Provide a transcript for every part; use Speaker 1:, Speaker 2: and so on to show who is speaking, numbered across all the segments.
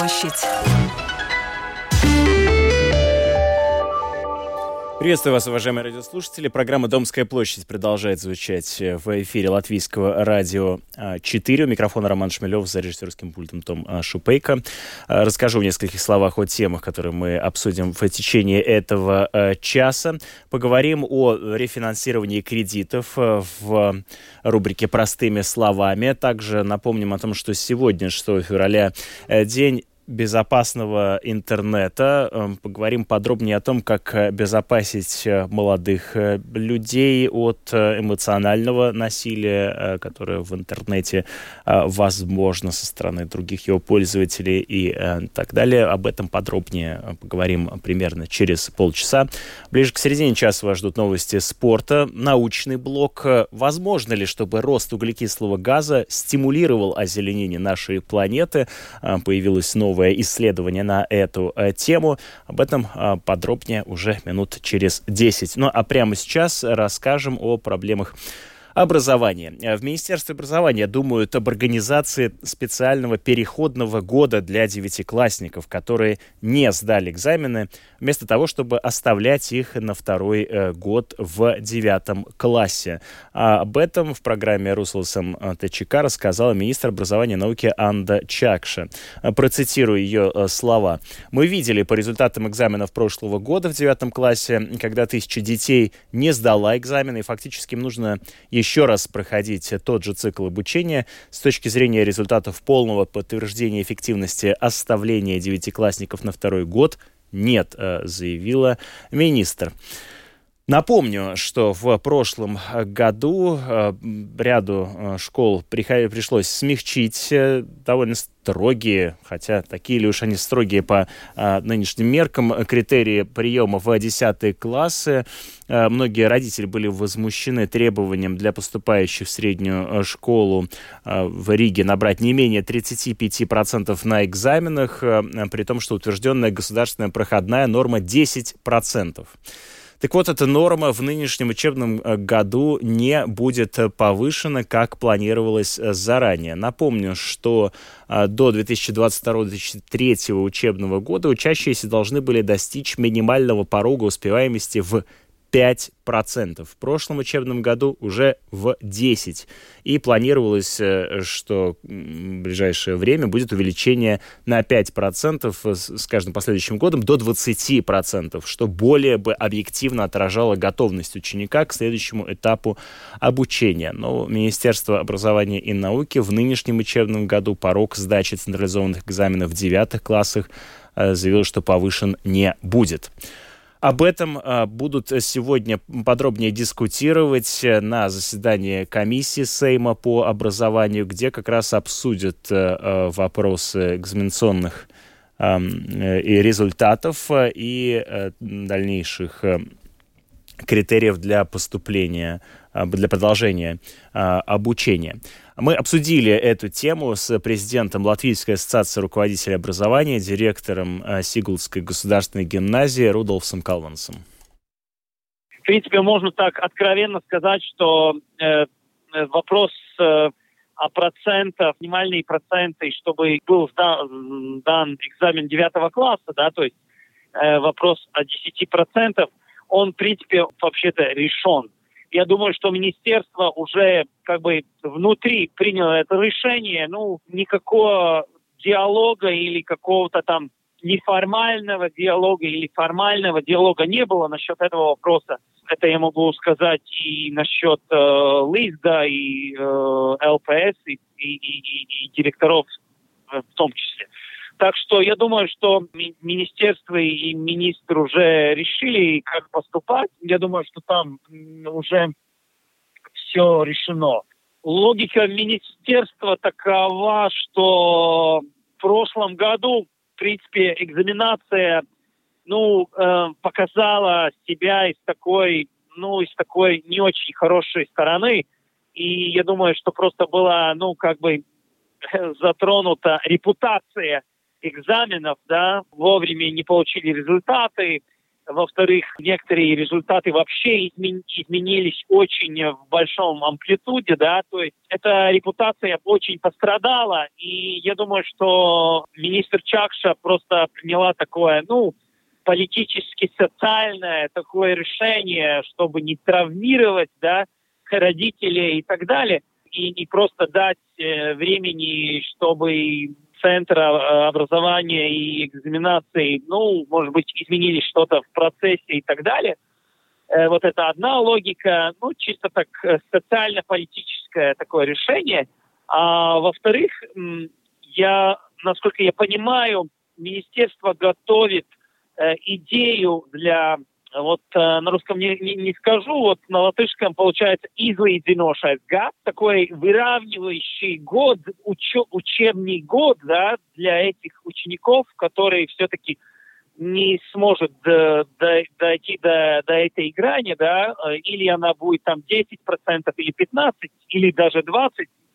Speaker 1: площадь.
Speaker 2: Приветствую вас, уважаемые радиослушатели. Программа «Домская площадь» продолжает звучать в эфире Латвийского радио 4. У микрофона Роман Шмелев, за режиссерским пультом Том а, Шупейко. А, расскажу в нескольких словах о темах, которые мы обсудим в течение этого а, часа. Поговорим о рефинансировании кредитов в рубрике «Простыми словами». Также напомним о том, что сегодня, 6 февраля, день безопасного интернета. Эм, поговорим подробнее о том, как э, безопасить э, молодых э, людей от эмоционального насилия, которое в интернете возможно со стороны других его пользователей и так далее. Об этом подробнее поговорим примерно через полчаса. Ближе к середине часа вас ждут новости спорта, научный блок. Возможно ли, чтобы рост углекислого газа стимулировал озеленение нашей планеты? Появилась новая новое исследование на эту э, тему. Об этом э, подробнее уже минут через 10. Ну а прямо сейчас расскажем о проблемах Образование. В Министерстве образования думают об организации специального переходного года для девятиклассников, которые не сдали экзамены, вместо того, чтобы оставлять их на второй э, год в девятом классе. А об этом в программе «Руслсом ТЧК» рассказала министр образования и науки Анда Чакша. Процитирую ее э, слова. «Мы видели по результатам экзаменов прошлого года в девятом классе, когда тысяча детей не сдала экзамены, и фактически им нужно еще раз проходить тот же цикл обучения с точки зрения результатов полного подтверждения эффективности оставления девятиклассников на второй год нет, э, заявила министр. Напомню, что в прошлом году э, ряду э, школ пришлось смягчить э, довольно строгие, хотя такие ли уж они строгие по нынешним меркам, критерии приема в 10 классы. Многие родители были возмущены требованием для поступающих в среднюю школу в Риге набрать не менее 35% на экзаменах, при том, что утвержденная государственная проходная норма 10%. Так вот, эта норма в нынешнем учебном э, году не будет э, повышена, как планировалось э, заранее. Напомню, что до 2022-2023 учебного года учащиеся должны были достичь минимального порога успеваемости в 5%. В прошлом учебном году уже в 10%. И планировалось, э, что в ближайшее время будет увеличение на 5% с каждым последующим годом до 20%, что более бы объективно отражало готовность ученика к следующему этапу обучения. Но Министерство образования и науки в нынешнем учебном году порог сдачи централизованных экзаменов в девятых классах э, заявил, что повышен не будет. Об этом а, будут сегодня подробнее дискутировать э, на заседании комиссии Сейма по образованию, где как раз обсудят э, э, вопросы экзаменационных и результатов и дальнейших критериев для поступления, для продолжения обучения. Мы обсудили эту тему с президентом Латвийской ассоциации руководителей образования, директором э, Сигулской государственной гимназии Рудолфсом Калвансом.
Speaker 3: В принципе, можно так откровенно сказать, что э, э вопрос э, о процентах, минимальные проценты, чтобы был сдан, дан экзамен девятого класса, да, то есть э, вопрос о 10%, он, в принципе, вообще-то решен я думаю, что министерство уже как бы внутри приняло это решение. Ну, никакого диалога или какого-то там неформального диалога или формального диалога не было насчет этого вопроса. Это я могу сказать и насчет э, ЛИСДа, и э, ЛПС, и, и, и, и директоров в том числе. Так что я думаю, что министерство и министр уже решили, как поступать. Я думаю, что там уже все решено. Логика министерства такова, что в прошлом году, в принципе, экзаменация ну, э, показала себя из такой, ну, из такой не очень хорошей стороны. И я думаю, что просто была, ну, как бы затронута репутация экзаменов, да, вовремя не получили результаты, Во-вторых, некоторые результаты вообще изменились очень в большом амплитуде, да, то есть эта репутация очень пострадала, и я думаю, что министр Чакша просто приняла такое, ну, политически социальное такое решение, чтобы не травмировать, да, родителей и так далее, и не просто дать э, времени, чтобы центра э, образования и экзаменации, ну, может быть, изменились что-то в процессе и так далее. Э, вот это одна логика, ну, чисто так э, социально-политическое такое решение. А во-вторых, я, насколько я понимаю, министерство готовит идею для вот э, на русском не, не, не скажу, вот на латышском получается излīdzinošais гад, такой выравнивающий год, уч, учебный год, да, для этих учеников, которые все-таки не сможет до, до, дойти до, до этой грани, да, э, или она будет там 10% или 15%, или даже 20%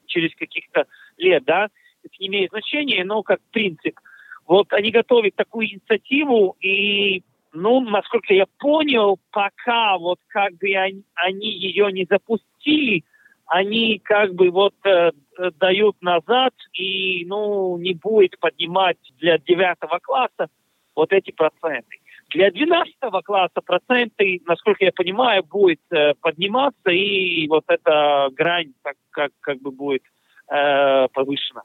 Speaker 3: через каких-то лет, да, это не имеет значения, но как принцип. Вот они готовят такую инициативу, и ну, насколько я понял, пока вот как бы они, они ее не запустили, они как бы вот э, дают назад и, ну, не будет поднимать для девятого класса вот эти проценты. Для 12 класса проценты, насколько я понимаю, будет э, подниматься, и вот эта грань так, как, как бы будет э, повышена.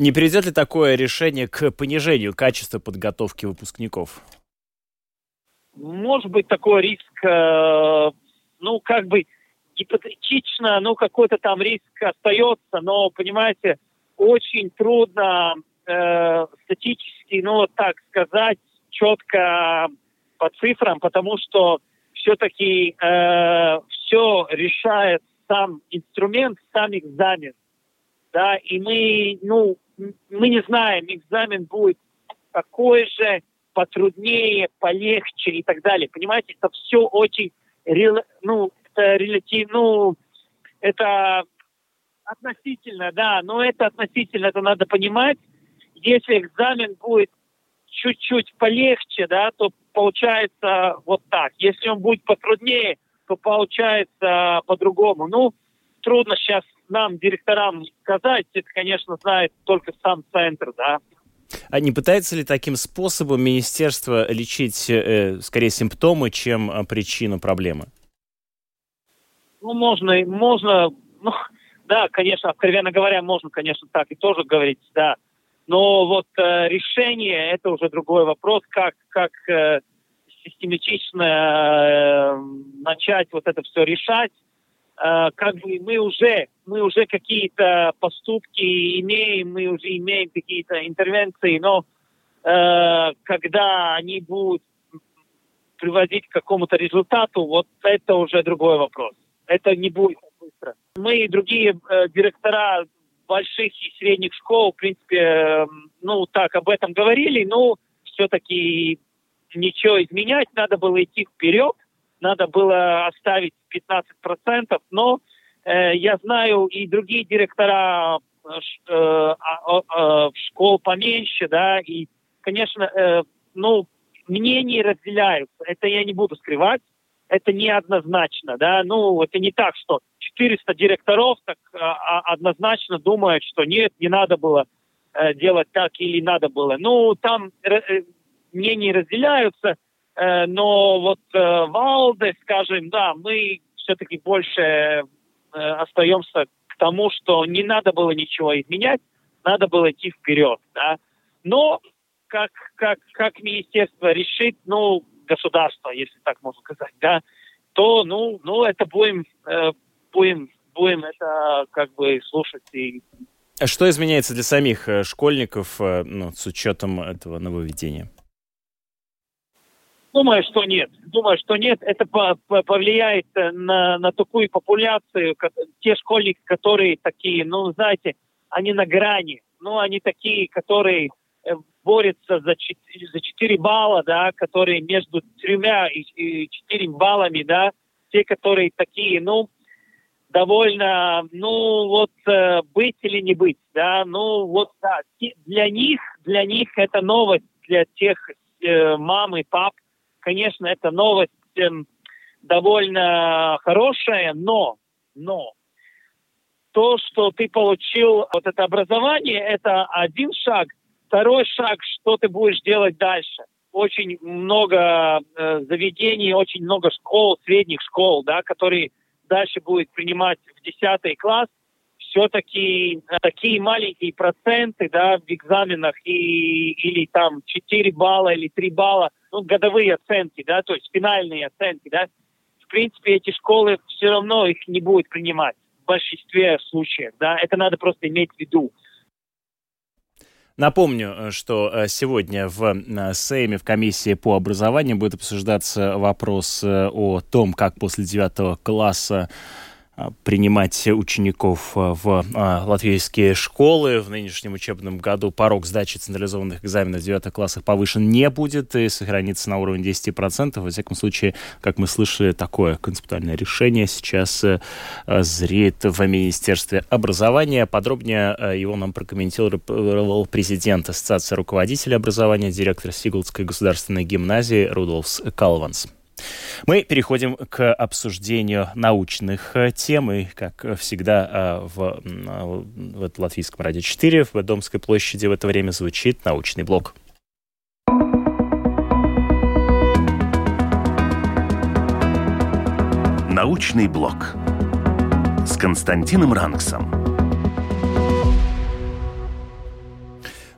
Speaker 2: Не приведет ли такое решение к понижению качества подготовки выпускников?
Speaker 3: Может быть, такой риск, э, ну, как бы гипотетично, ну, какой-то там риск остается, но, понимаете, очень трудно э, статически, ну, так сказать, четко по цифрам, потому что все-таки э, все решает сам инструмент, сам экзамен. Да, и мы, ну, мы не знаем, экзамен будет такой же, потруднее, полегче и так далее. Понимаете, это все очень, ну, это релятивно, ну, это относительно, да, но это относительно, это надо понимать. Если экзамен будет чуть-чуть полегче, да, то получается вот так. Если он будет потруднее, то получается по-другому. Ну, трудно сейчас нам, директорам, сказать. Это, конечно, знает только сам центр, да.
Speaker 2: А не пытается ли таким способом министерство лечить э, скорее симптомы, чем э, причину проблемы?
Speaker 3: Ну, можно, можно, ну, да, конечно, откровенно говоря, можно, конечно, так и тоже говорить, да. Но вот э, решение это уже другой вопрос, как, как э, систематично э, начать вот это все решать. Э, как бы мы уже, мы уже какие-то поступки имеем, мы уже имеем какие-то интервенции, но э, когда они будут приводить к какому-то результату, вот это уже другой вопрос. Это не будет быстро. Мы и другие э, директора больших и средних школ, в принципе, э, ну, так об этом говорили, но все-таки ничего изменять, надо было идти вперед, надо было оставить 15%, но э, я знаю и другие директора э, э, э, школ поменьше, да, и, конечно, э, ну, мнения разделяются, это я не буду скрывать, это неоднозначно, да, ну, это не так, что 400 директоров так а, однозначно думают, что нет, не надо было э, делать так или надо было. Ну, там э, мнения разделяются, Э, но вот э, Валде, скажем, да, мы все-таки больше э, остаемся к тому, что не надо было ничего изменять, надо было идти вперед, да. Но как, как, как министерство решит, ну, государство, если так можно сказать, да, то, ну, ну это будем, э, будем, будем это как бы слушать и
Speaker 2: а что изменяется для самих школьников ну, с учетом этого нововведения?
Speaker 3: Думаю, что нет. Думаю, что нет. Это повлияет на, на такую популяцию, как, те школьники, которые такие, ну, знаете, они на грани. Ну, они такие, которые э, борются за 4, за 4 балла, да, которые между тремя и, и 4 баллами, да, те, которые такие, ну, довольно, ну, вот, э, быть или не быть, да, ну, вот, да, для них, для них это новость, для тех э, мам и пап. Конечно, эта новость э, довольно хорошая, но, но то, что ты получил вот это образование, это один шаг. Второй шаг, что ты будешь делать дальше. Очень много э, заведений, очень много школ, средних школ, да, которые дальше будут принимать в 10 класс. Все-таки э, такие маленькие проценты да, в экзаменах и, или там 4 балла или 3 балла, ну, годовые оценки, да, то есть финальные оценки, да, в принципе, эти школы все равно их не будут принимать большинстве случаев. Да? Это надо просто иметь в виду.
Speaker 2: Напомню, э, что э, сегодня в Сейме, в комиссии по образованию будет обсуждаться вопрос о том, как после девятого класса принимать учеников а, в а, латвийские школы. В нынешнем учебном году порог сдачи централизованных экзаменов в 9 классах повышен не будет и сохранится на уровне 10%. Во всяком случае, как мы слышали, такое концептуальное решение сейчас зреет в Министерстве образования. Подробнее его нам прокомментировал президент Ассоциации руководителей образования, директор Сигулдской государственной гимназии Рудolfs Калванс. Мы переходим к обсуждению научных э, тем. И, как всегда, э, в, э, в Латвийском радио 4 в Домской площади в это время звучит научный блок.
Speaker 1: Научный блок с Константином Ранксом.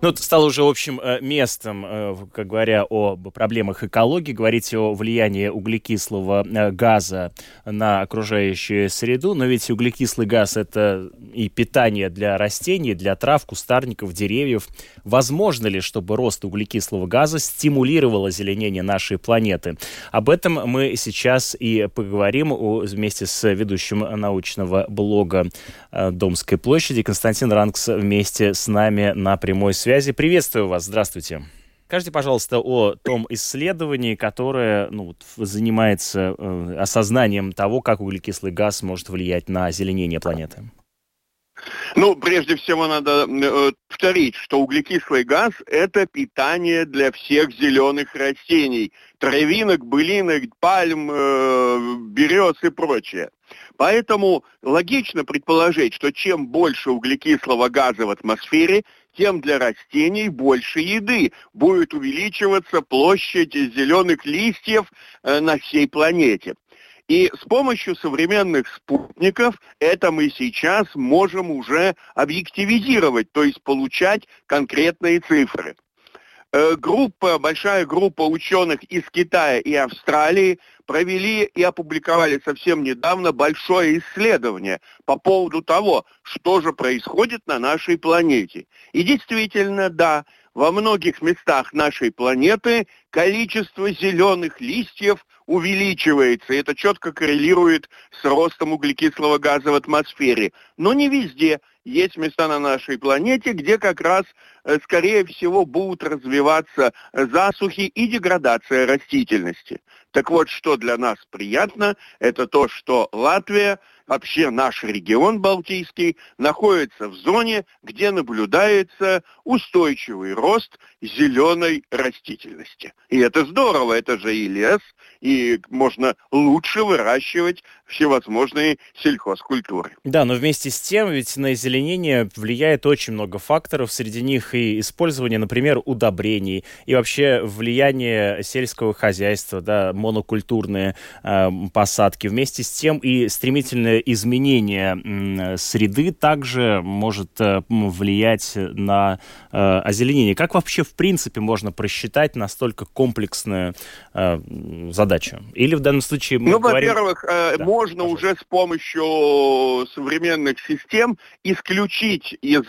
Speaker 2: Ну, стало уже общим э, местом, э, как говоря о проблемах экологии, говорить о влиянии углекислого э, газа на окружающую среду, но ведь углекислый газ — это и питание для растений, для трав, кустарников, деревьев. Возможно ли, чтобы рост углекислого газа стимулировал озеленение нашей планеты? Об этом мы сейчас и поговорим вместе с ведущим научного блога Домской площади Константин Ранкс вместе с нами на прямой связи связи. Приветствую вас. Здравствуйте. Скажите, пожалуйста, о том исследовании, которое ну, занимается э, осознанием того, как углекислый газ может влиять на озеленение планеты.
Speaker 4: Ну, прежде всего надо э, повторить, что углекислый газ – это питание для всех зеленых растений, травинок, былинок, пальм, э, берез и прочее. Поэтому логично предположить, что чем больше углекислого газа в атмосфере, тем для растений больше еды. Будет увеличиваться площадь зеленых листьев э, на всей планете. И с помощью современных спутников это мы сейчас можем уже объективизировать, то есть получать конкретные цифры. Э, группа, большая группа ученых из Китая и Австралии провели и опубликовали совсем недавно большое исследование по поводу того, что же происходит на нашей планете. И действительно, да, во многих местах нашей планеты количество зеленых листьев увеличивается. И это четко коррелирует с ростом углекислого газа в атмосфере. Но не везде. Есть места на нашей планете, где как раз, э, скорее всего, будут развиваться засухи и деградация растительности. Так вот, что для нас приятно, это то, что Латвия вообще наш регион Балтийский находится в зоне, где наблюдается устойчивый рост зеленой растительности. И это здорово, это же и лес, и можно лучше выращивать всевозможные сельхозкультуры.
Speaker 2: Да, но вместе с тем ведь на озеленение влияет очень много факторов, среди них и использование, например, удобрений, и вообще влияние сельского хозяйства, да, монокультурные э, посадки. Вместе с тем и стремительное изменение среды также может э, влиять на э, озеленение. Как вообще в принципе можно просчитать настолько комплексную э, задачу? Или в данном случае мы
Speaker 4: Ну,
Speaker 2: говорим...
Speaker 4: во-первых, да, можно пожалуйста. уже с помощью современных систем исключить из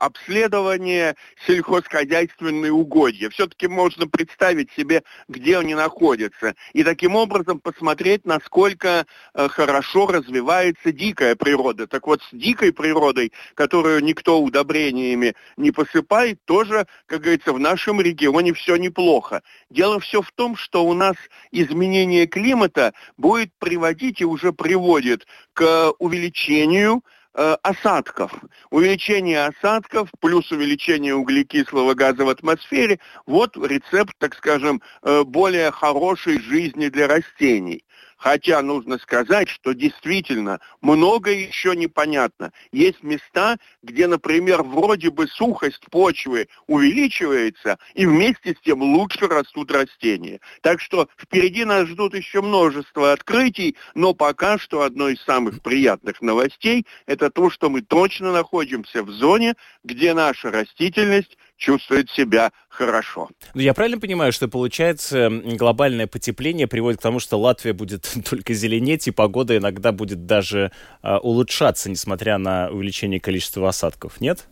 Speaker 4: обследования сельхозхозяйственные угодья. Все-таки можно представить себе, где они находятся. И таким образом посмотреть, насколько хорошо развивается дикая природа. Так вот, с дикой природой, которую никто удобрениями не посыпает, тоже, как говорится, в нашем регионе все неплохо. Дело все в том, что у нас изменение климата будет приводить и уже приводит к увеличению э, осадков. Увеличение осадков плюс увеличение углекислого газа в атмосфере, вот рецепт, так скажем, э, более хорошей жизни для растений. Хотя нужно сказать, что действительно многое еще непонятно. Есть места, где, например, вроде бы сухость почвы увеличивается, и вместе с тем лучше растут растения. Так что впереди нас ждут еще множество открытий, но пока что одно из самых приятных новостей – это то, что мы точно находимся в зоне, где наша растительность чувствует себя хорошо.
Speaker 2: Ну, я правильно понимаю, что получается глобальное потепление приводит к тому, что Латвия будет только зеленеть, и погода иногда будет даже э, улучшаться, несмотря на увеличение количества осадков, нет?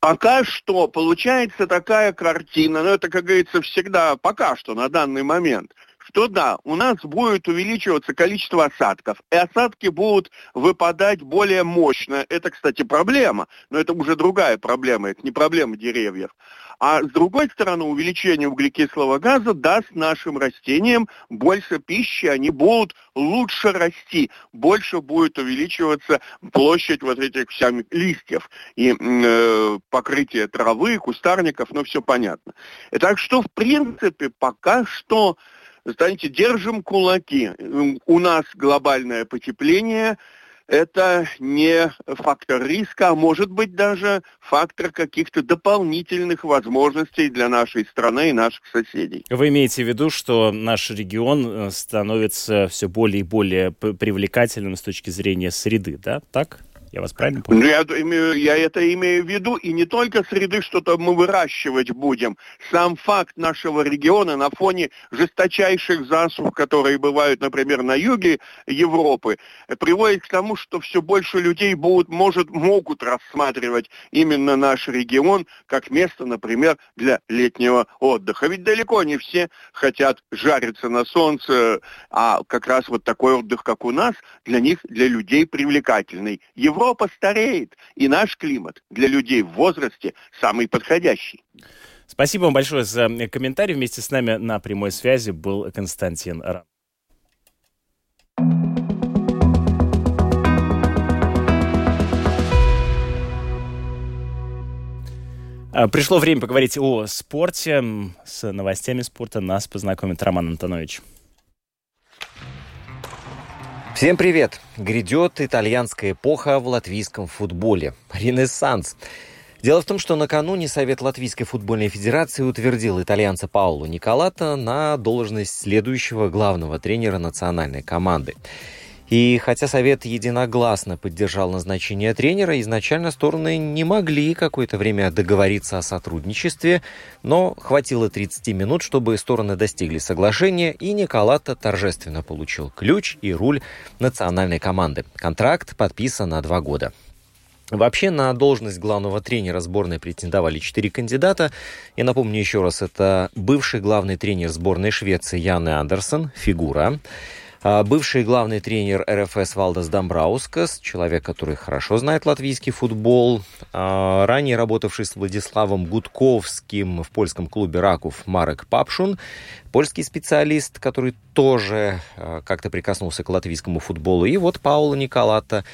Speaker 4: Пока что получается такая картина, но это, как говорится, всегда пока что на данный момент – что да, у нас будет увеличиваться количество осадков, и осадки будут выпадать более мощно. Это, кстати, проблема, но это уже другая проблема, это не проблема деревьев. А с другой стороны, увеличение углекислого газа даст нашим растениям больше пищи, они будут лучше расти, больше будет увеличиваться площадь вот этих всяких листьев и э, покрытие травы, кустарников, ну все понятно. И так что, в принципе, пока что знаете, держим кулаки. У нас глобальное потепление, это не фактор риска, а может быть даже фактор каких-то дополнительных возможностей для нашей страны и наших соседей.
Speaker 2: Вы имеете в виду, что наш регион э, становится все более и более привлекательным с точки зрения среды, да? Так? Я вас правильно понял?
Speaker 4: Я, имею, я это имею в виду, и не только среды что-то мы выращивать будем. Сам факт нашего региона на фоне жесточайших засух, которые бывают, например, на юге Европы, приводит к тому, что все больше людей будут, может, могут рассматривать именно наш регион как место, например, для летнего отдыха. Ведь далеко не все хотят жариться на солнце, а как раз вот такой отдых, как у нас, для них, для людей привлекательный. Европа Европа стареет, и наш климат для людей в возрасте самый подходящий.
Speaker 2: Спасибо вам большое за комментарий. Вместе с нами на прямой связи был Константин Ран. А, пришло время поговорить о спорте. С новостями спорта нас познакомит Роман Антонович.
Speaker 5: Всем привет! Грядет итальянская эпоха в латвийском футболе. Ренессанс. Дело в том, что накануне Совет Латвийской футбольной федерации утвердил итальянца Паулу Николата на должность следующего главного тренера национальной команды. И хотя Совет единогласно поддержал назначение тренера, изначально стороны не могли какое-то время договориться о сотрудничестве, но хватило 30 минут, чтобы стороны достигли соглашения, и Николата торжественно получил ключ и руль национальной команды. Контракт подписан на два года. Вообще на должность главного тренера сборной претендовали четыре кандидата. Я напомню еще раз, это бывший главный тренер сборной Швеции Ян Андерсон, фигура. А, бывший главный тренер РФС Валдас Дамбраускас, человек, который хорошо знает латвийский футбол, а, ранее работавший с Владиславом Гудковским в польском клубе «Раков» Марек Папшун, польский специалист, который тоже а, как-то прикоснулся к латвийскому футболу, и вот Паула Николата,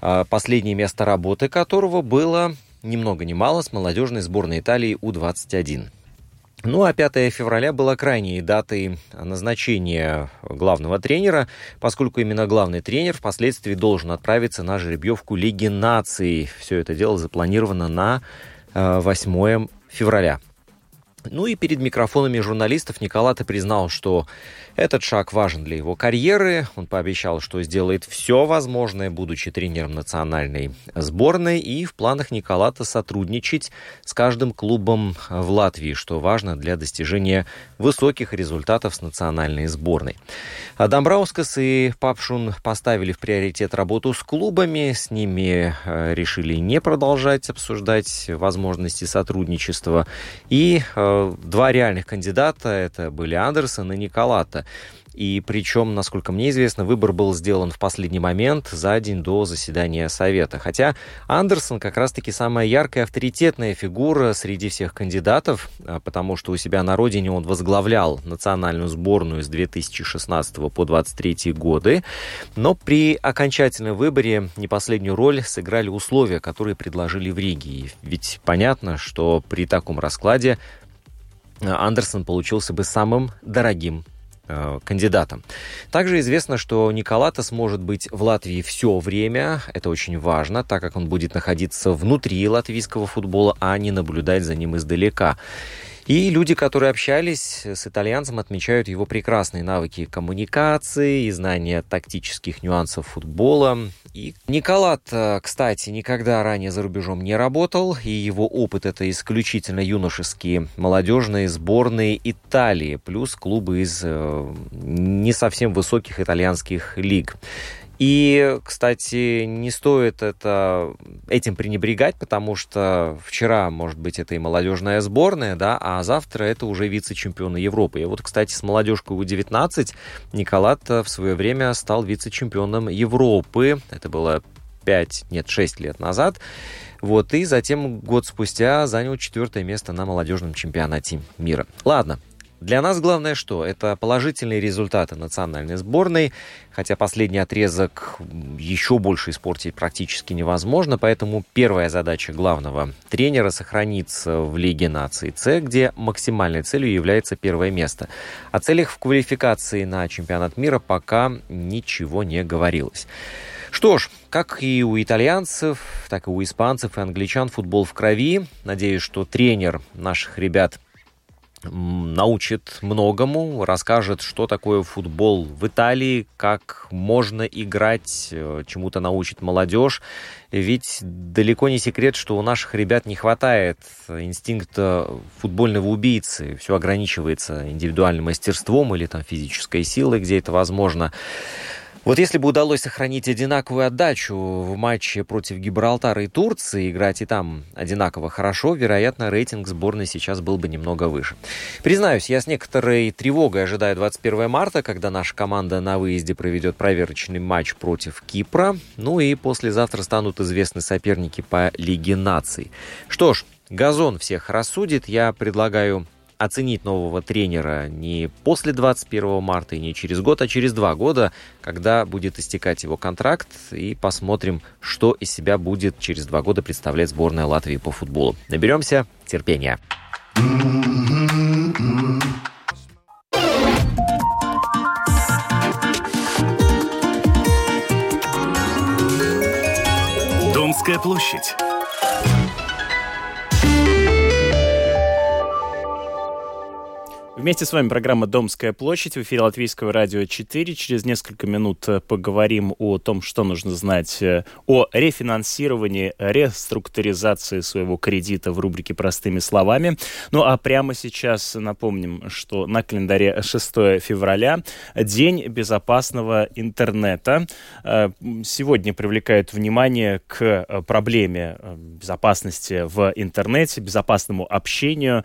Speaker 5: последнее место работы которого было ни много ни мало с молодежной сборной Италии У-21. Ну а 5 февраля была крайней датой назначения главного тренера, поскольку именно главный тренер впоследствии должен отправиться на жеребьевку Лиги наций. Все это дело запланировано на 8 э, февраля. Ну и перед микрофонами журналистов Николата признал, что этот шаг важен для его карьеры. Он пообещал, что сделает все возможное, будучи тренером национальной сборной. И в планах Николата сотрудничать с каждым клубом в Латвии, что важно для достижения высоких результатов с национальной сборной. Домбраускас и Папшун поставили в приоритет работу с клубами. С ними э, решили не продолжать обсуждать возможности сотрудничества. И э, два реальных кандидата, это были Андерсон и Николата. И причем, насколько мне известно, выбор был сделан в последний момент, за день до заседания Совета. Хотя Андерсон как раз-таки самая яркая авторитетная фигура среди всех кандидатов, а, потому что у себя на родине он возглавлял национальную сборную с 2016 по 2023 годы. Но при окончательном выборе не последнюю роль сыграли условия, которые предложили в Риге. Ведь понятно, что при таком раскладе э, Андерсон получился бы самым дорогим кандидатом. Также известно, что Николатас может быть в Латвии все время. Это очень важно, так как он будет находиться внутри латвийского футбола, а не наблюдать за ним издалека. И люди, которые общались с итальянцем, отмечают его прекрасные навыки коммуникации и знания тактических нюансов футбола. И Николат, э, кстати, никогда ранее за рубежом не работал, и его опыт это исключительно юношеские молодежные сборные Италии, плюс клубы из э, не совсем высоких итальянских лиг. И, кстати, не стоит это, этим пренебрегать, потому что вчера, может быть, это и молодежная сборная, да, а завтра это уже вице-чемпионы Европы. И вот, кстати, с молодежкой У-19 Николат в свое время стал вице-чемпионом Европы. Это было 5, нет, 6 лет назад. Вот, и затем год спустя занял четвертое место на молодежном чемпионате мира. Ладно, для нас главное что? Это положительные результаты национальной сборной, хотя последний отрезок еще больше испортить практически невозможно, поэтому первая задача главного тренера сохраниться в Лиге наций С, где максимальной целью является первое место. О целях в квалификации на чемпионат мира пока ничего не говорилось. Что ж, как и у итальянцев, так и у испанцев и англичан футбол в крови. Надеюсь, что тренер наших ребят научит многому, расскажет, что такое футбол в Италии, как можно играть, э, чему-то научит молодежь. Ведь далеко не секрет, что у наших ребят не хватает инстинкта футбольного убийцы. Все ограничивается индивидуальным мастерством или там физической силой, где это возможно. Вот если бы удалось сохранить одинаковую отдачу в матче против Гибралтара и Турции, играть и там одинаково хорошо, вероятно, рейтинг сборной сейчас был бы немного выше. Признаюсь, я с некоторой тревогой ожидаю 21 марта, когда наша команда на выезде проведет проверочный матч против Кипра. Ну и послезавтра станут известны соперники по Лиге наций. Что ж, Газон всех рассудит. Я предлагаю оценить нового тренера не после 21 марта и не через год, а через два года, когда будет истекать его контракт, и посмотрим, что из себя будет через два года представлять сборная Латвии по футболу. Наберемся терпения.
Speaker 1: Домская площадь.
Speaker 2: Вместе с вами программа «Домская площадь» в эфире Латвийского радио 4. Через несколько минут э, поговорим о том, что нужно знать э, о рефинансировании, реструктуризации своего кредита в рубрике «Простыми словами». Ну а прямо сейчас напомним, что на календаре 6 февраля День безопасного интернета. Э, сегодня привлекают внимание к проблеме безопасности в интернете, безопасному общению.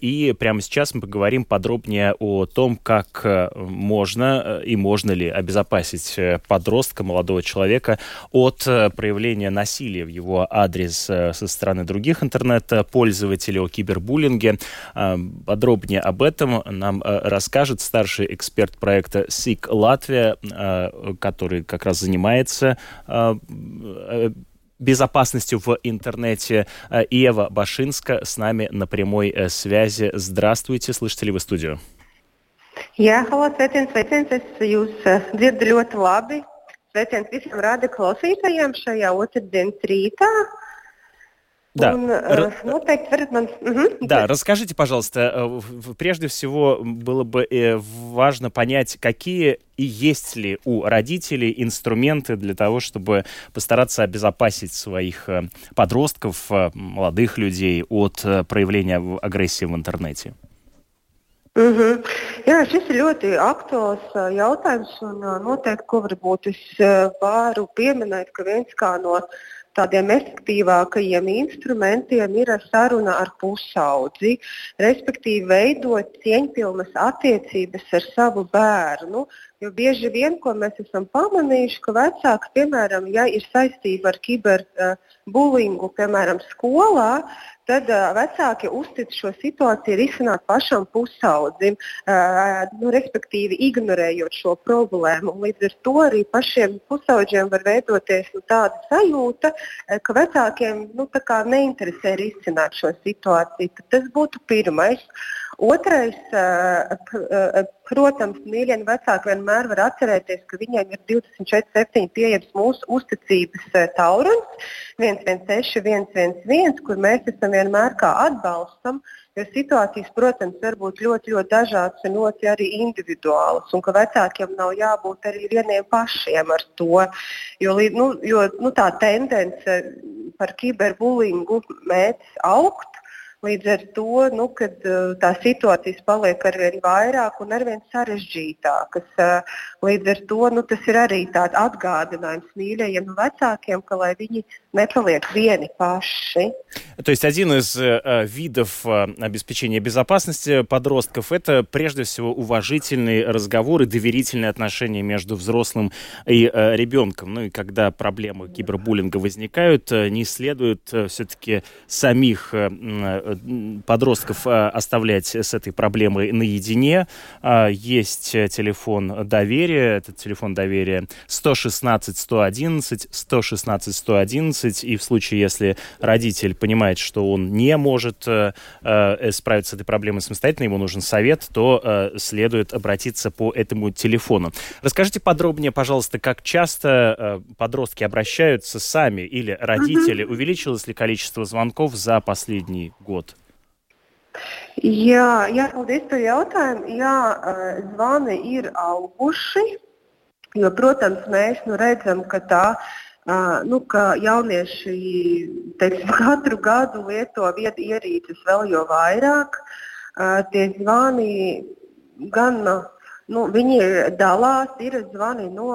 Speaker 2: И прямо сейчас мы поговорим по подробнее о том, как э, можно э, и можно ли обезопасить э, подростка, молодого человека от проявления насилия в его адрес со стороны других интернет-пользователей, о кибербуллинге. Подробнее об этом нам расскажет старший эксперт проекта СИК Латвия, который как раз занимается безопасностью в интернете. Э, Ева Башинска с нами на прямой э, связи. Здравствуйте, слышите ли вы студию?
Speaker 6: Jā, halo, sveiciens, sveiciens. Es jūs uh, dzirdu ļoti labi. Sveiciens visiem rāda klausītājiem šajā otrdienas rītā.
Speaker 2: Да. Он, э, ну, так, угу. да, расскажите, пожалуйста, э, прежде всего было бы э, важно понять, какие и есть ли у родителей инструменты для того, чтобы постараться обезопасить своих подростков, молодых людей от проявления агрессии в интернете?
Speaker 6: Mm -hmm. Jā, šis ir ļoti aktuāls jautājums, un noteikti, ko varbūt es varu pieminēt, ka viens kā no tādiem efektīvākajiem instrumentiem ir saruna ar pusaudzi, respektīvi veidot cieņpilnas attiecības ar savu bērnu. Jo bieži vien, ko mēs esam pamanījuši, ka vecāki, piemēram, ja ir saistība ar kiberbullyingu, piemēram, skolā, tad uh, vecāki uztic šo situāciju risināt pašam pusaudzim, uh, nu, respektīvi ignorējot šo problēmu. Līdz ar to arī pašiem pusauģiem var veidoties nu, tāda sajūta, uh, ka vecākiem nu, neinteresē risināt šo situāciju. Tad tas būtu pirmais. Otrais, protams, mīļie vecāki vienmēr var atcerēties, ka viņiem ir 24,7 pieejams mūsu uzticības taurunis 116, 111, kur mēs esam vienmēr kā atbalstam. Jo situācijas, protams, var būt ļoti, ļoti dažādas un ļoti arī individuālas. Un ka vecākiem nav jābūt arī vieniem pašiem ar to. Jo, nu, jo nu, tā tendence par kiberbullyingu mēdz augt. Līdz ar to, nu, kad uh, tā situācijas paliek arvien vairāk un arvien sarežģītākas, uh, līdz ar to nu, tas ir arī tāds atgādinājums mīļajiem vecākiem, ka lai viņi nepaliek vieni paši.
Speaker 2: То есть один из э, видов э, обеспечения безопасности подростков это прежде всего уважительный разговор и доверительные отношения между взрослым и э, ребенком. Ну и когда проблемы кибербуллинга возникают, не следует все-таки самих подростков оставлять с этой проблемой наедине. А, есть телефон доверия, этот телефон доверия 116 111, 116 111, и в случае, если родитель понимает, что он не может э, э, справиться с этой проблемой самостоятельно, ему нужен совет, то э, следует обратиться по этому телефону. Расскажите подробнее, пожалуйста, как часто э, подростки обращаются сами или родители, mm-hmm. увеличилось ли количество звонков за последний год?
Speaker 6: Jā, jā, paldies par jautājumu. Jā, zvani ir auguši, jo, protams, mēs nu, redzam, ka tā nu, ka jaunieši teiksim, katru gadu lieto vietu ierīces vēl jo vairāk. Tie zvani gan nu, viņi dalās, ir zvani no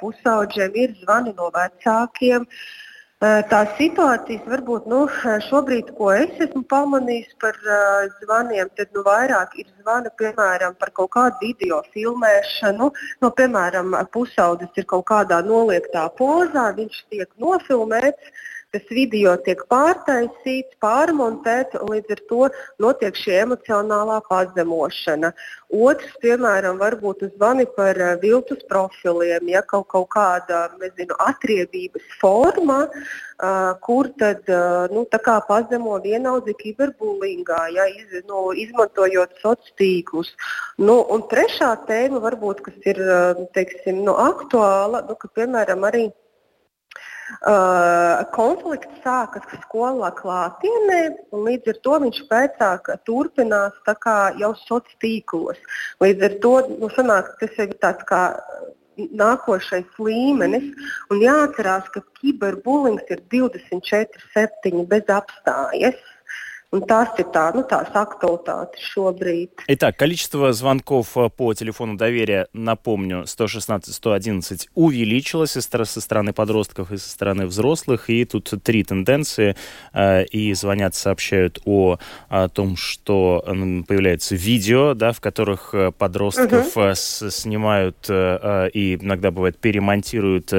Speaker 6: pusauģiem, ir zvani no vecākiem. Uh, Tās situācijas varbūt nu, šobrīd, ko es esmu pamanījis par uh, zvaniem, tad nu, vairāk ir zvani piemēram par kaut kādu video filmēšanu. Nu, piemēram, pusaudzis ir kaut kādā noliektā pozā, viņš tiek nofilmēts tas video tiek pārtaisīts, pārmontēts, un līdz ar to notiek šī emocionālā pazemošana. Otrs, piemēram, varbūt zvani par uh, viltus profiliem, ja kaut, kaut kāda nezinu, atriebības forma, uh, kur tad uh, nu, pazemo vienaudzi kiberbullyingā, ja, iz, nu, izmantojot sociālos tīklus. Nu, un trešā tēma, varbūt, kas ir teiksim, nu, aktuāla, nu, ka, piemēram, arī konflikts sākas skolā klātienē, un līdz ar to viņš pēcāk turpinās jau sociālos tīklos. Līdz ar to nu, sanāk, tas ir tāds kā nākošais līmenis. Un jāatcerās, ka kiberbulings ir 24-7 bez apstājas. Un ir tā, ну, tās актуалитаты шобрид.
Speaker 2: Итак, количество звонков э, по телефону доверия, напомню, 116-111 увеличилось со стороны подростков и со стороны взрослых. И тут три тенденции. Э, и звонят, сообщают о, о том, что появляются видео, да, в которых э, подростков угу. снимают и иногда бывает перемонтируют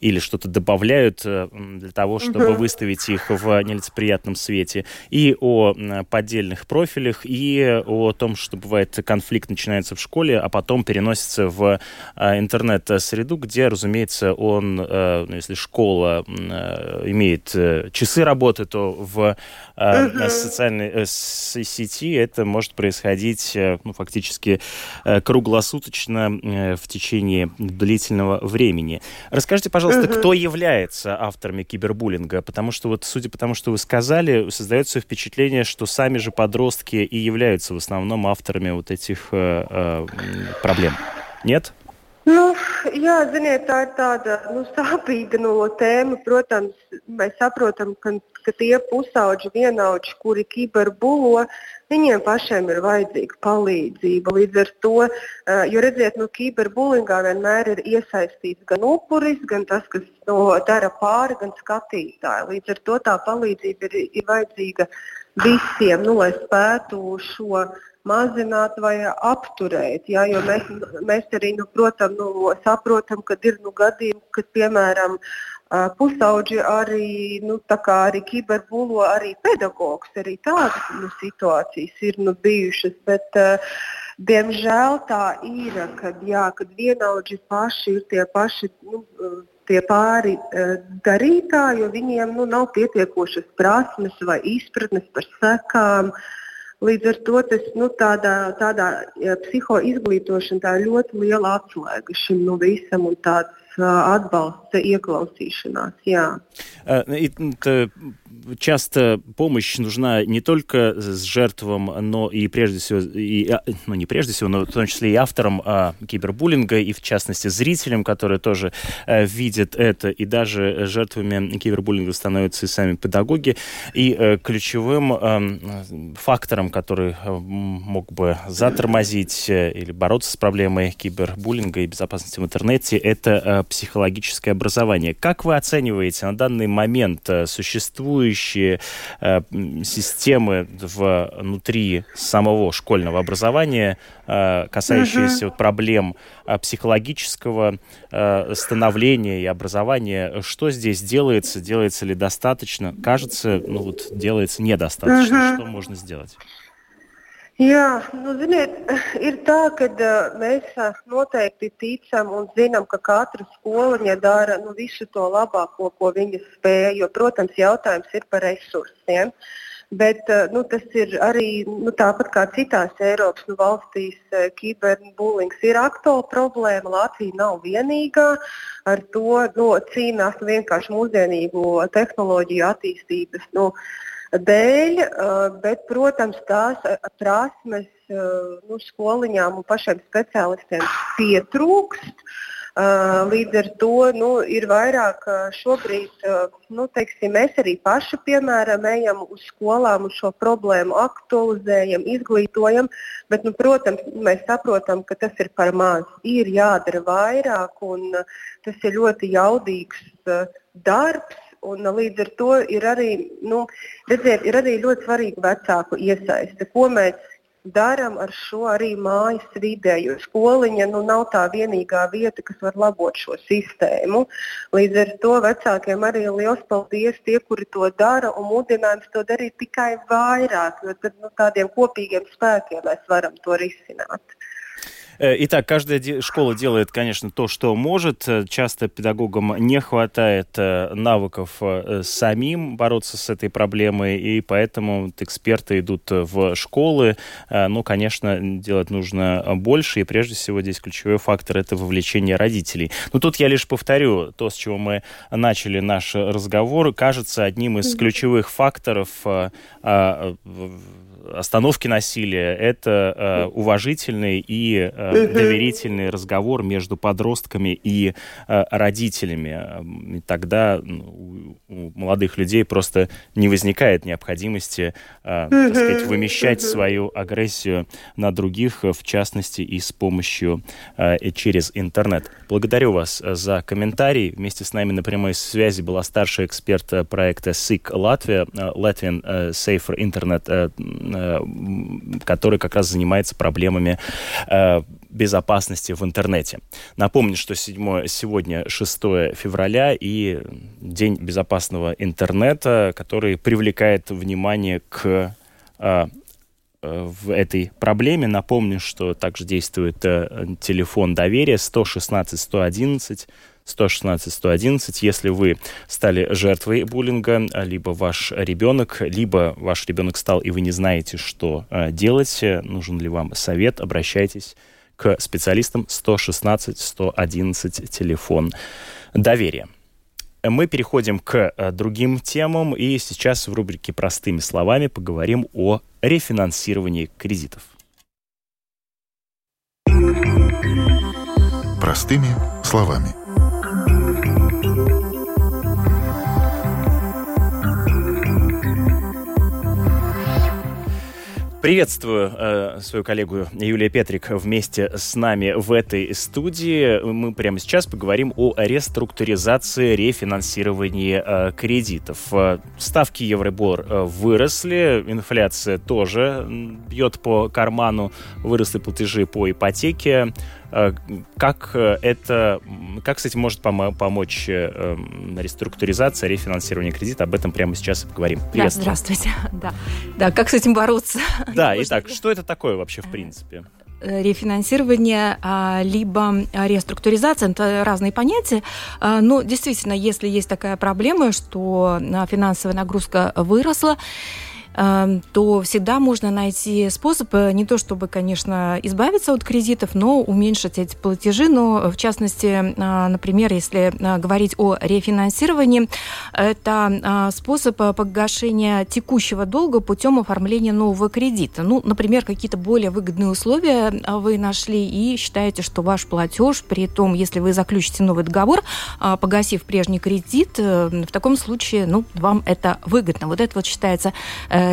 Speaker 2: или что-то добавляют для того, чтобы угу. выставить их в нелицеприятном свете. И о поддельных профилях и о том, что бывает конфликт начинается в школе, а потом переносится в а, интернет-среду, где, разумеется, он, э, ну, если школа э, имеет э, часы работы, то в социальной сети это может происходить ну, фактически круглосуточно в течение длительного времени. Расскажите, пожалуйста, кто является авторами кибербуллинга? Потому что вот, судя по тому, что вы сказали, создается впечатление, впечатление, что сами же подростки и являются в основном авторами вот этих э, э, проблем. Нет?
Speaker 6: Nu, jā, ziniet, tā ir tāda nu, sāpīga no tēma. Protams, mēs saprotam, ka, ka tie pusauģi, vienaudži, kuri kiberbulo, viņiem pašiem ir vajadzīga palīdzība. Līdz ar to, jo redziet, nu, kiberbulingā vienmēr ir iesaistīts gan upuris, gan tas, kas to dara pāri, gan skatītāji. Līdz ar to tā palīdzība ir, ir vajadzīga visiem, nu, lai spētu šo mazināt vai apturēt. Jā, jo mēs, mēs arī, nu, protams, nu, saprotam, ka ir nu, gadījumi, kad, piemēram, pusauģi arī, nu, arī kiberbulo arī pedagogs. Arī tādas nu, situācijas ir nu, bijušas. Bet, uh, Diemžēl tā ir, kad, jā, kad vienaudži paši ir tie paši nu, tie pāri darītāji, jo viņiem nu, nav pietiekošas prasmes vai izpratnes par sekām. Līdz ar to tas, nu, tādā, tādā psihoizglītošana tā ir ļoti liela atslēga šim nu, visam un tāds atbalsts ieklausīšanās. Jā.
Speaker 2: Часто помощь нужна не только с жертвам, но и прежде всего, и, ну не прежде всего, но в том числе и авторам а, кибербуллинга, и в частности зрителям, которые тоже а, видят это, и даже жертвами кибербуллинга становятся и сами педагоги. И а, ключевым а, фактором, который мог бы затормозить или бороться с проблемой кибербуллинга и безопасности в интернете, это психологическое образование. Как вы оцениваете на данный момент существующие э, системы внутри самого школьного образования, э, касающиеся uh-huh. проблем э, психологического э, становления и образования? Что здесь делается? Делается ли достаточно? Кажется, ну вот делается недостаточно. Uh-huh. Что можно сделать?
Speaker 6: Jā, nu, ziniet, ir tā, ka uh, mēs uh, noteikti ticam un zinām, ka katra skoliņa dara nu, visu to labāko, ko viņa spēja. Jo, protams, jautājums ir par resursiem. Bet uh, nu, tas ir arī nu, tāpat kā citās Eiropas nu, valstīs, kiberbulings ir aktuāla problēma. Latvija nav vienīgā. Ar to nu, cīnās vienkārši mūsdienīgu tehnoloģiju attīstības. Nu, uh, dēļ, bet, protams, tās prasmes nu, skoliņām un pašiem speciālistiem pietrūkst. Līdz ar to nu, ir vairāk šobrīd, nu, teiksim, mēs arī paši, piemēram, ejam uz skolām un šo problēmu aktualizējam, izglītojam, bet, nu, protams, mēs saprotam, ka tas ir par maz. Ir jādara vairāk un tas ir ļoti jaudīgs darbs Un, līdz ar to ir arī, nu, redziet, ir arī ļoti svarīga vecāku iesaiste. Ko mēs darām ar šo arī mājas vidē, jo skoliņa nu, nav tā vienīgā vieta, kas var labot šo sistēmu. Līdz ar to vecākiem arī liels paldies tie, kuri to dara, un mudinājums to darīt tikai vairāk, jo tad nu, tādiem kopīgiem spēkiem mēs varam to risināt.
Speaker 2: Э, итак, каждая школа делает, конечно, то, что может. Э, часто педагогам не хватает э, навыков самим бороться с этой проблемой, и поэтому эксперты идут в школы. Ну, конечно, делать нужно больше, и прежде всего здесь ключевой фактор – это вовлечение родителей. Но тут я лишь повторю то, с чего мы начали наш разговор. Кажется, одним из ключевых факторов остановки насилия, это э, уважительный и э, доверительный разговор между подростками и э, родителями. И тогда ну, у молодых людей просто не возникает необходимости, э, так сказать, вымещать свою агрессию на других, в частности и с помощью э, через интернет. Благодарю вас за комментарий. Вместе с нами на прямой связи была старший эксперт э, проекта SIC Латвия, э, Latvian э, Safer Internet Э, который как раз занимается проблемами э, безопасности в интернете. Напомню, что 7, сегодня 6 февраля и День безопасного интернета, который привлекает внимание к э, в этой проблеме. Напомню, что также действует телефон доверия 116 111 116 111. Если вы стали жертвой буллинга, либо ваш ребенок, либо ваш ребенок стал, и вы не знаете, что э, делать, нужен ли вам совет, обращайтесь к специалистам 116 111 телефон доверия. Мы переходим к э, другим темам, и сейчас в рубрике «Простыми словами» поговорим о рефинансировании кредитов.
Speaker 7: Простыми словами.
Speaker 2: Приветствую э, свою коллегу Юлия Петрик вместе с нами в этой студии. Мы прямо сейчас поговорим о реструктуризации, рефинансировании э, кредитов. Э, ставки Евробор э, выросли, инфляция тоже бьет по карману, выросли платежи по ипотеке. Э, как э, это, как с этим может пом- помочь э, эм, реструктуризация, рефинансирование кредита? Об этом прямо сейчас поговорим.
Speaker 8: Да, здравствуйте. Да. да, как с этим бороться?
Speaker 2: Да, итак, что это такое вообще в принципе?
Speaker 8: рефинансирование а, либо реструктуризация, это разные понятия. А, но действительно, если есть такая проблема, что финансовая нагрузка выросла, то всегда можно найти способ э, не то чтобы, конечно, избавиться от кредитов, но уменьшить эти платежи. Но, э, в частности, э, например, если говорить о рефинансировании, это способ погашения текущего долга путем оформления нового кредита. Ну, например, какие-то более выгодные условия вы нашли и считаете, что ваш платеж, при том, если вы заключите новый договор, погасив прежний кредит, в таком случае, ну, вам это выгодно. Вот это вот считается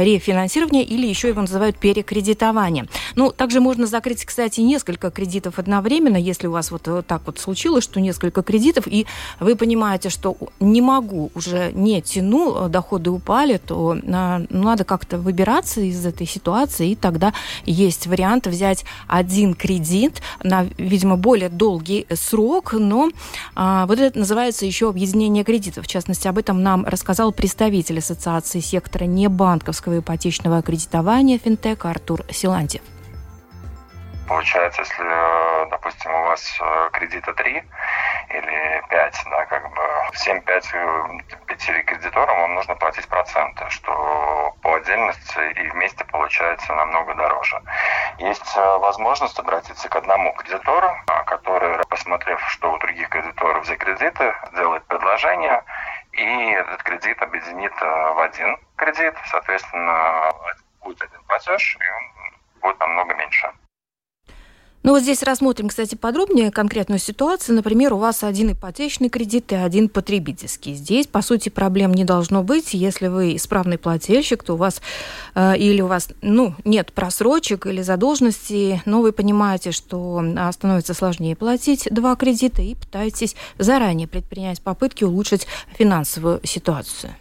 Speaker 8: рефинансирования или еще его называют перекредитование. Ну, также можно закрыть, кстати, несколько кредитов одновременно, если у вас вот так вот случилось, что несколько кредитов, и вы понимаете, что не могу, уже не тяну, доходы упали, то ну, надо как-то выбираться из этой ситуации, и тогда есть вариант взять один кредит на, видимо, более долгий срок, но а, вот это называется еще объединение кредитов. В частности, об этом нам рассказал представитель Ассоциации сектора небанковского банковского ипотечного кредитования финтех Артур Силантьев.
Speaker 9: Получается, если, допустим, у вас э, кредита 3 или 5, да, как бы 7-5 5 кредиторам вам нужно платить проценты, что по отдельности и вместе получается намного дороже. Есть э, возможность обратиться к одному кредитору, а, который, посмотрев, что у других кредиторов за кредиты, сделает предложение, и этот кредит объединит э, в один кредит, соответственно, будет один платеж, и он будет намного меньше.
Speaker 8: Ну вот здесь рассмотрим, кстати, подробнее конкретную ситуацию. Например, у вас один ипотечный кредит и один потребительский. Здесь, по сути, проблем не должно быть. Если вы исправный плательщик, то у вас э, или у вас ну, нет просрочек или задолженности, но вы понимаете, что а, становится сложнее платить два кредита и пытаетесь заранее предпринять попытки улучшить финансовую ситуацию.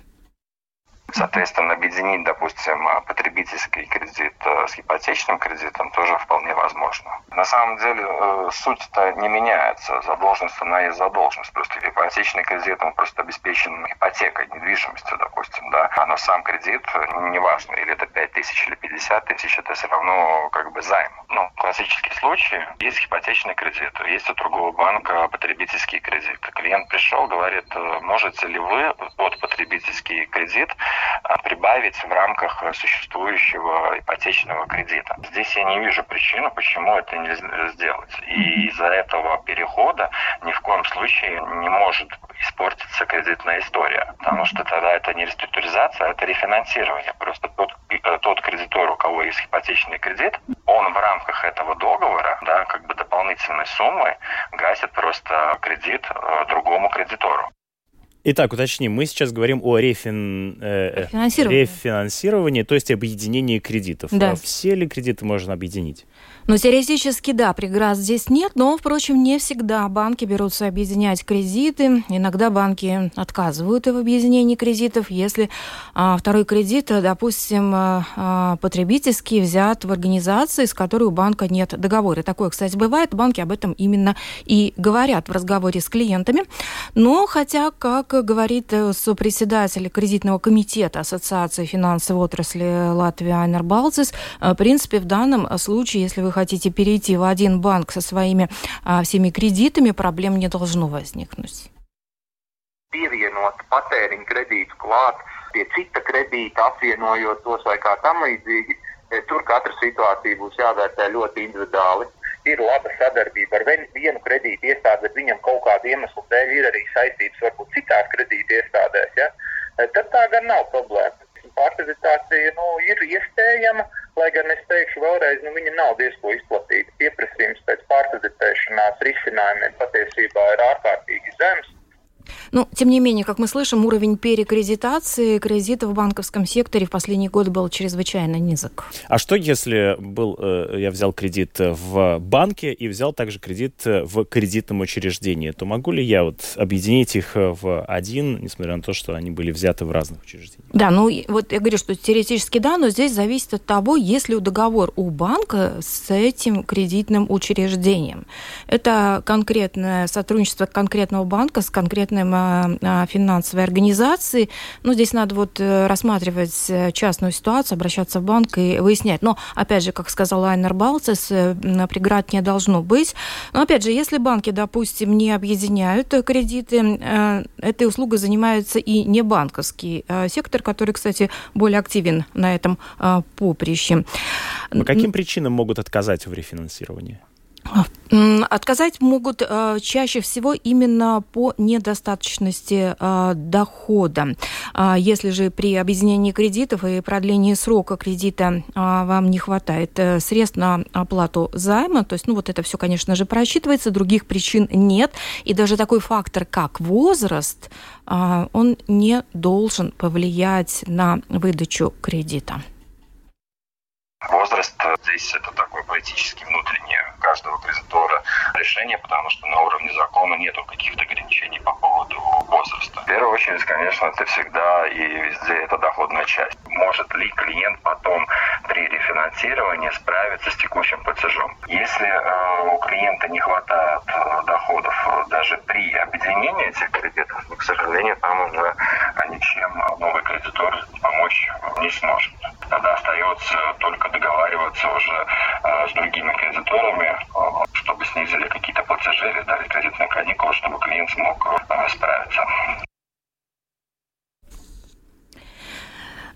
Speaker 9: Соответственно, объединить, допустим, потребительский кредит э, с ипотечным кредитом тоже вполне возможно. На самом деле э, суть-то не меняется. Задолженность, она есть задолженность. Просто ипотечный кредит, он просто обеспечен ипотекой, недвижимостью, допустим, да. А но сам кредит, неважно, или это 5 тысяч или 50 тысяч, это все равно как бы займ. Ну, классический случай, есть ипотечный кредит, есть у другого банка потребительский кредит. Клиент пришел, говорит, «Э, можете ли вы под потребительский кредит а, прибавить в рамках существующего ипотечного кредита. Здесь я не вижу причины, почему это нельзя сделать. И из-за этого перехода ни в коем случае не может испортиться кредитная история, потому что тогда это не реструктуризация, а это рефинансирование. Просто тот, э, тот кредитор, у кого есть ипотечный кредит, он в рамках этого договора, да, как бы дополнительной суммы гасит просто кредит э, другому кредитору.
Speaker 2: Итак, уточним, мы сейчас говорим о рефин... э, рефинансировании, то есть объединении кредитов. Да. А все ли кредиты можно объединить?
Speaker 8: Ну, теоретически, да, преград здесь нет, но, впрочем, не всегда банки берутся объединять кредиты. Иногда банки отказывают в объединении кредитов, если а, второй кредит, допустим, а, а, потребительский взят в организации, с которой у банка нет договора. Такое, кстати, бывает. Банки об этом именно и говорят в разговоре с клиентами. Но, хотя, как говорит э, сопредседатель кредитного комитета Ассоциации финансовой отрасли Латвии Айнер Балцис, э, в принципе, в данном случае, если вы хотите перейти в один банк со своими а, всеми кредитами, проблем не должно возникнуть.
Speaker 10: Pievienot patēriņu kredītu klāt pie cita kredīta, apvienojot tos vai kā tam līdzīgi, tur katra situācija būs jāvērtē ļoti individuāli. Ir laba sadarbība ar vienu kredītu iestādi, bet viņam kaut kādu iemeslu dēļ ir arī saistības varbūt citās kredīta iestādēs. Ja? Tad tā gan nav problēma pārkreditācija nu, ir iespējama, lai gan es teikšu vēlreiz, nu, viņa nav diezko izplatīta. Pieprasījums pēc pārkreditēšanās risinājumiem patiesībā ir ārkārtīgi zems.
Speaker 8: Но, тем не менее, как мы слышим, уровень перекредитации кредитов в банковском секторе в последние годы был чрезвычайно низок.
Speaker 2: А что, если был, э, я взял кредит в банке и взял также кредит в кредитном учреждении, то могу ли я вот объединить их в один, несмотря на то, что они были взяты в разных учреждениях?
Speaker 8: Да, ну вот я говорю, что теоретически да, но здесь зависит от того, есть ли договор у банка с этим кредитным учреждением. Это конкретное сотрудничество конкретного банка с конкретным а, финансовой организации. Ну, здесь надо вот э, рассматривать э, частную ситуацию, обращаться в банк и выяснять. Но, опять же, как сказал Айнер Балцес, э, преград не должно быть. Но, опять же, если банки, допустим, не объединяют кредиты, этой услугой занимается и не банковский сектор, который, кстати, более активен на этом поприще.
Speaker 2: По каким причинам могут отказать в рефинансировании?
Speaker 8: Отказать могут э, чаще всего именно по недостаточности э, дохода. А если же при объединении кредитов и продлении срока кредита э, вам не хватает средств на оплату займа, то есть, ну вот это все, конечно же, просчитывается, других причин нет, и даже такой фактор, как возраст, он не должен повлиять на выдачу кредита.
Speaker 9: Возраст здесь это такой политический внутреннее каждого кредитора решение, потому что на уровне закона нету каких-то ограничений по поводу возраста. В первую очередь, конечно, это всегда и везде это доходная часть. Может ли клиент потом при рефинансировании справиться с текущим платежом? Если э, у клиента не хватает э, доходов э, даже при объединении этих кредитов, к сожалению, там уже ничем новый кредитор помочь не сможет. Тогда остается только договариваться уже э, с другими кредиторами, э, чтобы снизили какие-то платежи или дали кредитные каникулы, чтобы клиент смог э, справиться.
Speaker 8: А,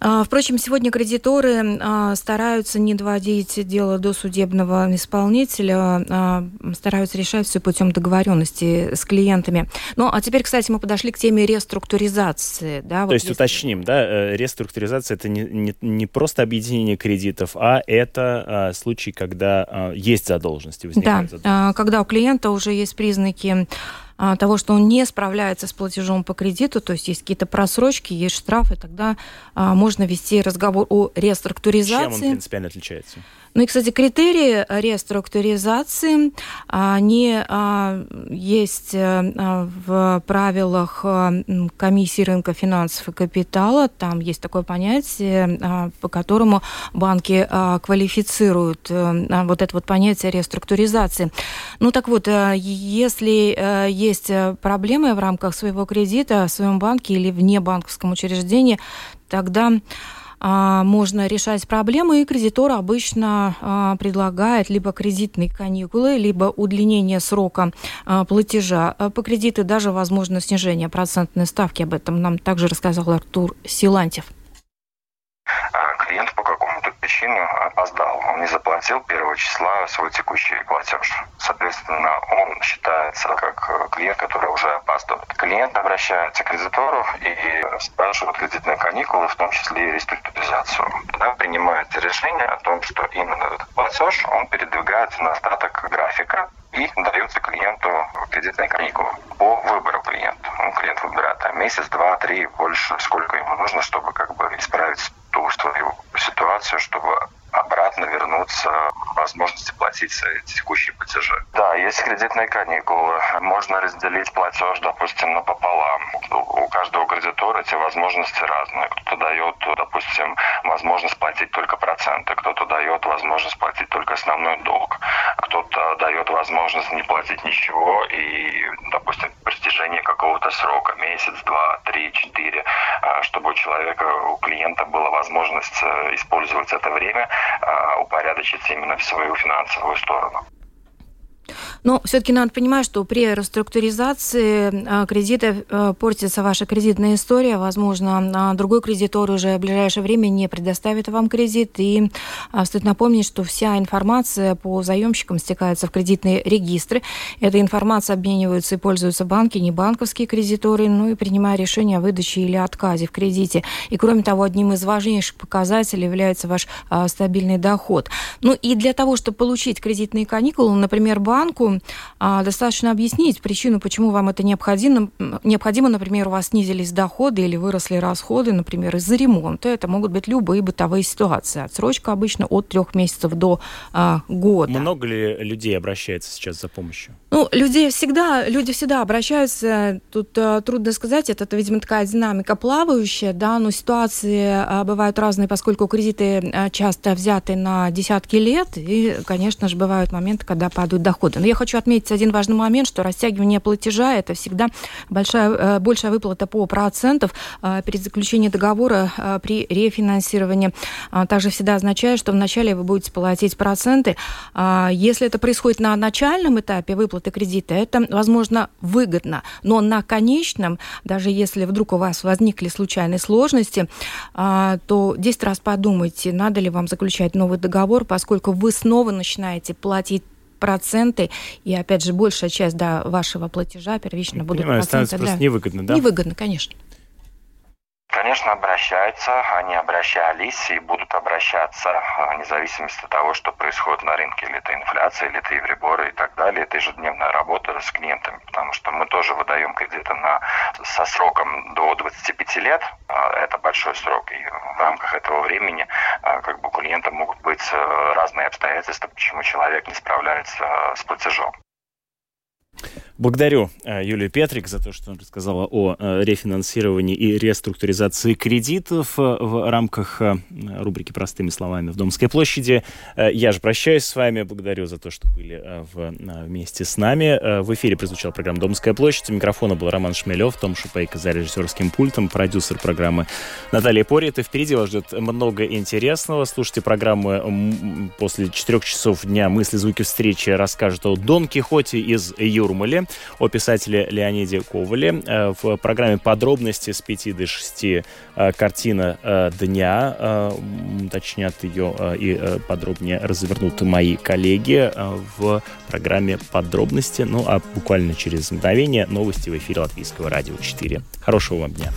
Speaker 8: впрочем, сегодня кредиторы а, стараются не доводить дело до судебного исполнителя, а, стараются решать все путем договоренности с клиентами. Ну, а теперь, кстати, мы подошли к теме реструктуризации. Да,
Speaker 2: То вот есть здесь... уточним, да, э, реструктуризация это не, не, не просто объединение кредитов, а это а, случай, когда а, есть задолженности,
Speaker 8: возникают да, задолженности. когда у клиента уже есть признаки а, того, что он не справляется с платежом по кредиту, то есть есть какие-то просрочки, есть штрафы, тогда а, можно вести разговор о реструктуризации. Чем он
Speaker 2: принципиально отличается?
Speaker 8: Ну и, кстати, критерии реструктуризации, они а, есть э, в правилах э, комиссии рынка финансов и капитала. Там есть такое понятие, а, по которому банки а, квалифицируют э, вот это вот понятие реструктуризации. Ну так вот, если есть проблемы в рамках своего кредита в своем банке или вне банковском учреждении, тогда можно решать проблемы, и кредитор обычно а, предлагает либо кредитные каникулы, либо удлинение срока а, платежа по кредиту, даже возможно снижение процентной ставки. Об этом нам также рассказал Артур Силантьев
Speaker 9: клиент по какому-то причину опоздал. Он не заплатил первого числа свой текущий платеж. Соответственно, он считается как э, клиент, который уже опаздывает. Клиент обращается к кредитору и спрашивает кредитные каникулы, в том числе и реструктуризацию. Тогда принимается решение о том, что именно этот платеж, он передвигается на остаток графика, и дается клиенту кредитные каникулы по выбору клиента. Ну, клиент выбирает там, месяц, два, три, больше, сколько ему нужно, чтобы как бы исправить ту свою ситуацию, чтобы обратно вернуться возможности платить текущие платежи. Да, есть кредитные каникулы. Можно разделить платеж, допустим, напополам. У каждого кредитора эти возможности разные. Кто-то дает, допустим, возможность платить только проценты, кто-то дает возможность платить только основной долг, кто-то дает возможность не платить ничего и, допустим, достижении какого-то срока, месяц, два, три, четыре, а, чтобы у человека, у клиента была возможность э, использовать это время, а, упорядочить именно в свою финансовую сторону.
Speaker 8: Но все-таки надо понимать, что при реструктуризации а, кредита а, портится ваша кредитная история. Возможно, а, другой кредитор уже в ближайшее время не предоставит вам кредит. И стоит напомнить, что вся информация по заемщикам стекается в кредитные регистры. Эта информация обменивается и пользуются банки, не банковские кредиторы, ну и принимая решение о выдаче или отказе в кредите. И кроме того, одним из важнейших показателей является ваш стабильный доход. Ну и для того, чтобы получить кредитные каникулы, например, банку, а, достаточно объяснить причину, почему вам это необходимо. Необходимо, например, у вас снизились доходы или выросли расходы, например, из-за ремонта. Это могут быть любые бытовые ситуации. Отсрочка обычно от трех месяцев до а, года.
Speaker 2: Много ли людей обращается сейчас за помощью?
Speaker 8: Ну, людей всегда, люди всегда обращаются. Тут а, трудно сказать, это, это, видимо, такая динамика плавающая, да, но ситуации а, бывают разные, поскольку кредиты а, часто взяты на десятки лет, и, конечно же, бывают моменты, когда падают доходы. Но я хочу отметить один важный момент, что растягивание платежа – это всегда большая, э, большая выплата по процентов э, перед заключением договора э, при рефинансировании. А также всегда означает, что вначале вы будете платить проценты. А если это происходит на начальном этапе выплаты кредита, это, возможно, выгодно. Но на конечном, даже если вдруг у вас возникли случайные сложности, а, то 10 раз подумайте, надо ли вам заключать новый договор, поскольку вы снова начинаете платить проценты, и опять же большая часть да, вашего платежа первично будут
Speaker 2: Понимаю,
Speaker 8: проценты.
Speaker 2: становится просто невыгодно, да?
Speaker 8: Невыгодно, конечно.
Speaker 9: Конечно, обращаются, они обращались и будут обращаться, вне зависимости от того, что происходит на рынке, или это инфляция, или это евреборы и так далее. Это ежедневная работа с клиентами, потому что мы тоже выдаем кредиты на, со сроком до 25 лет. А, это большой срок, и в рамках этого времени а, как бы у клиента могут быть э, разные обстоятельства, почему человек не справляется с платежом.
Speaker 2: Благодарю э, Юлию Петрик за то, что она рассказала о э, рефинансировании и реструктуризации кредитов э, в рамках рубрики «Простыми словами» в Домской площади. Я же прощаюсь с вами. Благодарю за то, что были вместе с нами. В эфире прозвучала программа «Домская площадь». У микрофона был Роман Шмелев, Том Шупейко за режиссерским пультом, продюсер программы Наталья Порит. И впереди вас ждет много интересного. Слушайте программы после четырех часов дня «Мысли, звуки, встречи» расскажет о Дон Кихоте из Юрмали о писателе Леониде Ковале. Э, в программе подробности с 5 до 6 э, картина э, дня. Уточнят ее и подробнее развернут мои коллеги в программе подробности. Ну, а буквально через мгновение новости в эфире Латвийского радио 4. Хорошего вам дня.